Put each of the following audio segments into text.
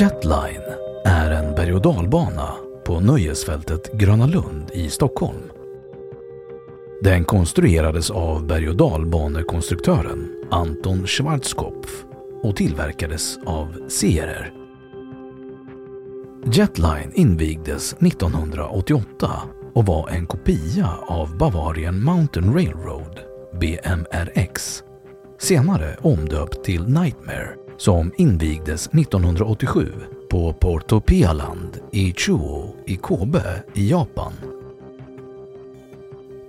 Jetline är en berg och dalbana på nöjesfältet Gröna Lund i Stockholm. Den konstruerades av berg och dalbanekonstruktören Anton Schwarzkopf och tillverkades av Sierer. Jetline invigdes 1988 och var en kopia av Bavarian Mountain Railroad, BMRX, senare omdöpt till Nightmare, som invigdes 1987 på Porto Pialand i Chuo i Kobe i Japan.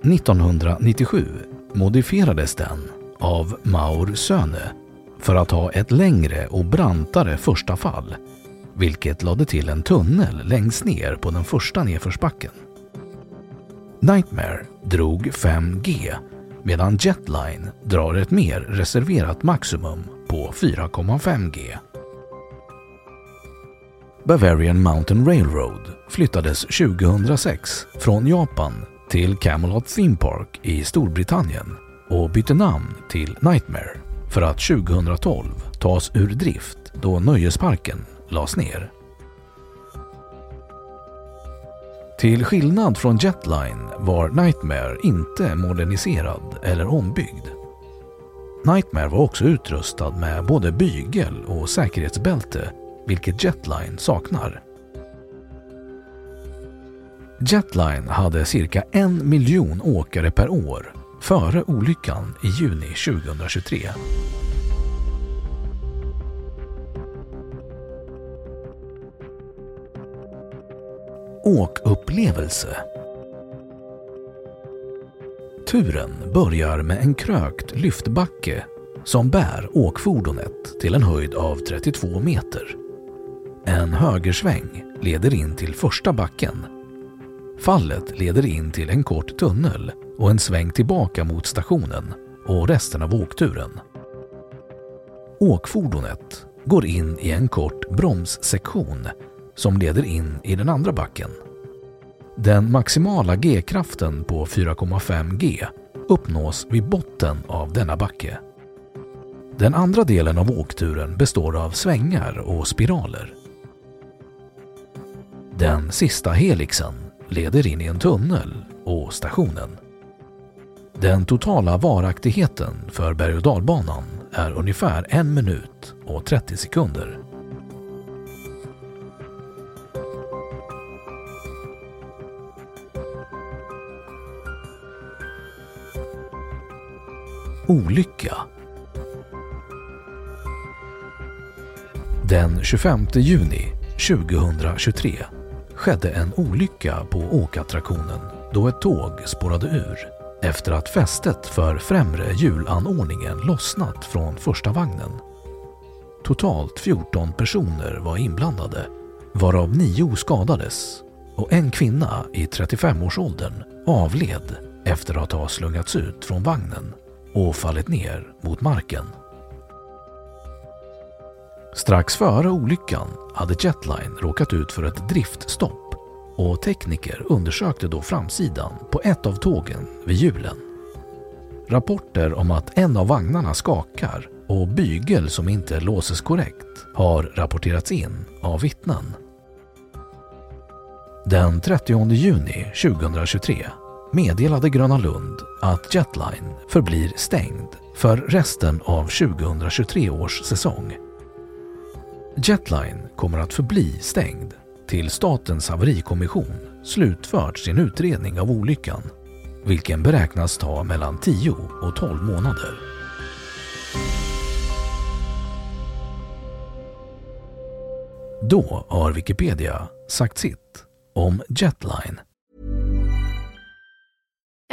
1997 modifierades den av Maur Söne för att ha ett längre och brantare första fall, vilket lade till en tunnel längst ner på den första nedförsbacken. Nightmare drog 5G medan Jetline drar ett mer reserverat maximum på 4,5G. Bavarian Mountain Railroad flyttades 2006 från Japan till Camelot Theme Park i Storbritannien och bytte namn till Nightmare för att 2012 tas ur drift då nöjesparken lades ner. Till skillnad från Jetline var Nightmare inte moderniserad eller ombyggd. Nightmare var också utrustad med både bygel och säkerhetsbälte, vilket Jetline saknar. Jetline hade cirka en miljon åkare per år före olyckan i juni 2023. Åkupplevelse Turen börjar med en krökt lyftbacke som bär åkfordonet till en höjd av 32 meter. En högersväng leder in till första backen. Fallet leder in till en kort tunnel och en sväng tillbaka mot stationen och resten av åkturen. Åkfordonet går in i en kort bromssektion som leder in i den andra backen. Den maximala G-kraften på 4,5 G uppnås vid botten av denna backe. Den andra delen av åkturen består av svängar och spiraler. Den sista helixen leder in i en tunnel och stationen. Den totala varaktigheten för berg och dalbanan är ungefär 1 minut och 30 sekunder. Olycka Den 25 juni 2023 skedde en olycka på åkattraktionen då ett tåg spårade ur efter att fästet för främre hjulanordningen lossnat från första vagnen. Totalt 14 personer var inblandade, varav nio skadades och en kvinna i 35-årsåldern avled efter att ha slungats ut från vagnen och fallit ner mot marken. Strax före olyckan hade Jetline råkat ut för ett driftstopp och tekniker undersökte då framsidan på ett av tågen vid hjulen. Rapporter om att en av vagnarna skakar och bygel som inte låses korrekt har rapporterats in av vittnen. Den 30 juni 2023 meddelade Gröna Lund att Jetline förblir stängd för resten av 2023 års säsong. Jetline kommer att förbli stängd till Statens haverikommission slutfört sin utredning av olyckan, vilken beräknas ta mellan 10 och 12 månader. Då har Wikipedia sagt sitt om Jetline.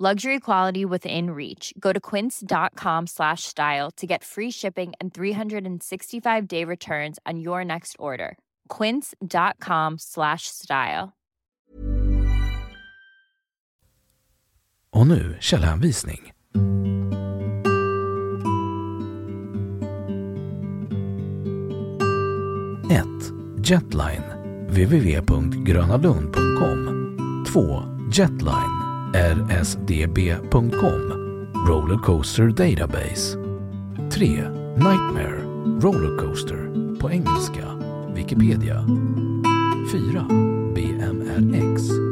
Luxury quality within reach. Go to quince.com slash style to get free shipping and 365 day returns on your next order. Quince.com slash style. Och nu källhänvisning. 1. Jetline www.grönalund.com 2. Jetline rsdb.com Rollercoaster Database. 3. Nightmare Rollercoaster. På engelska. Wikipedia. 4. BMRX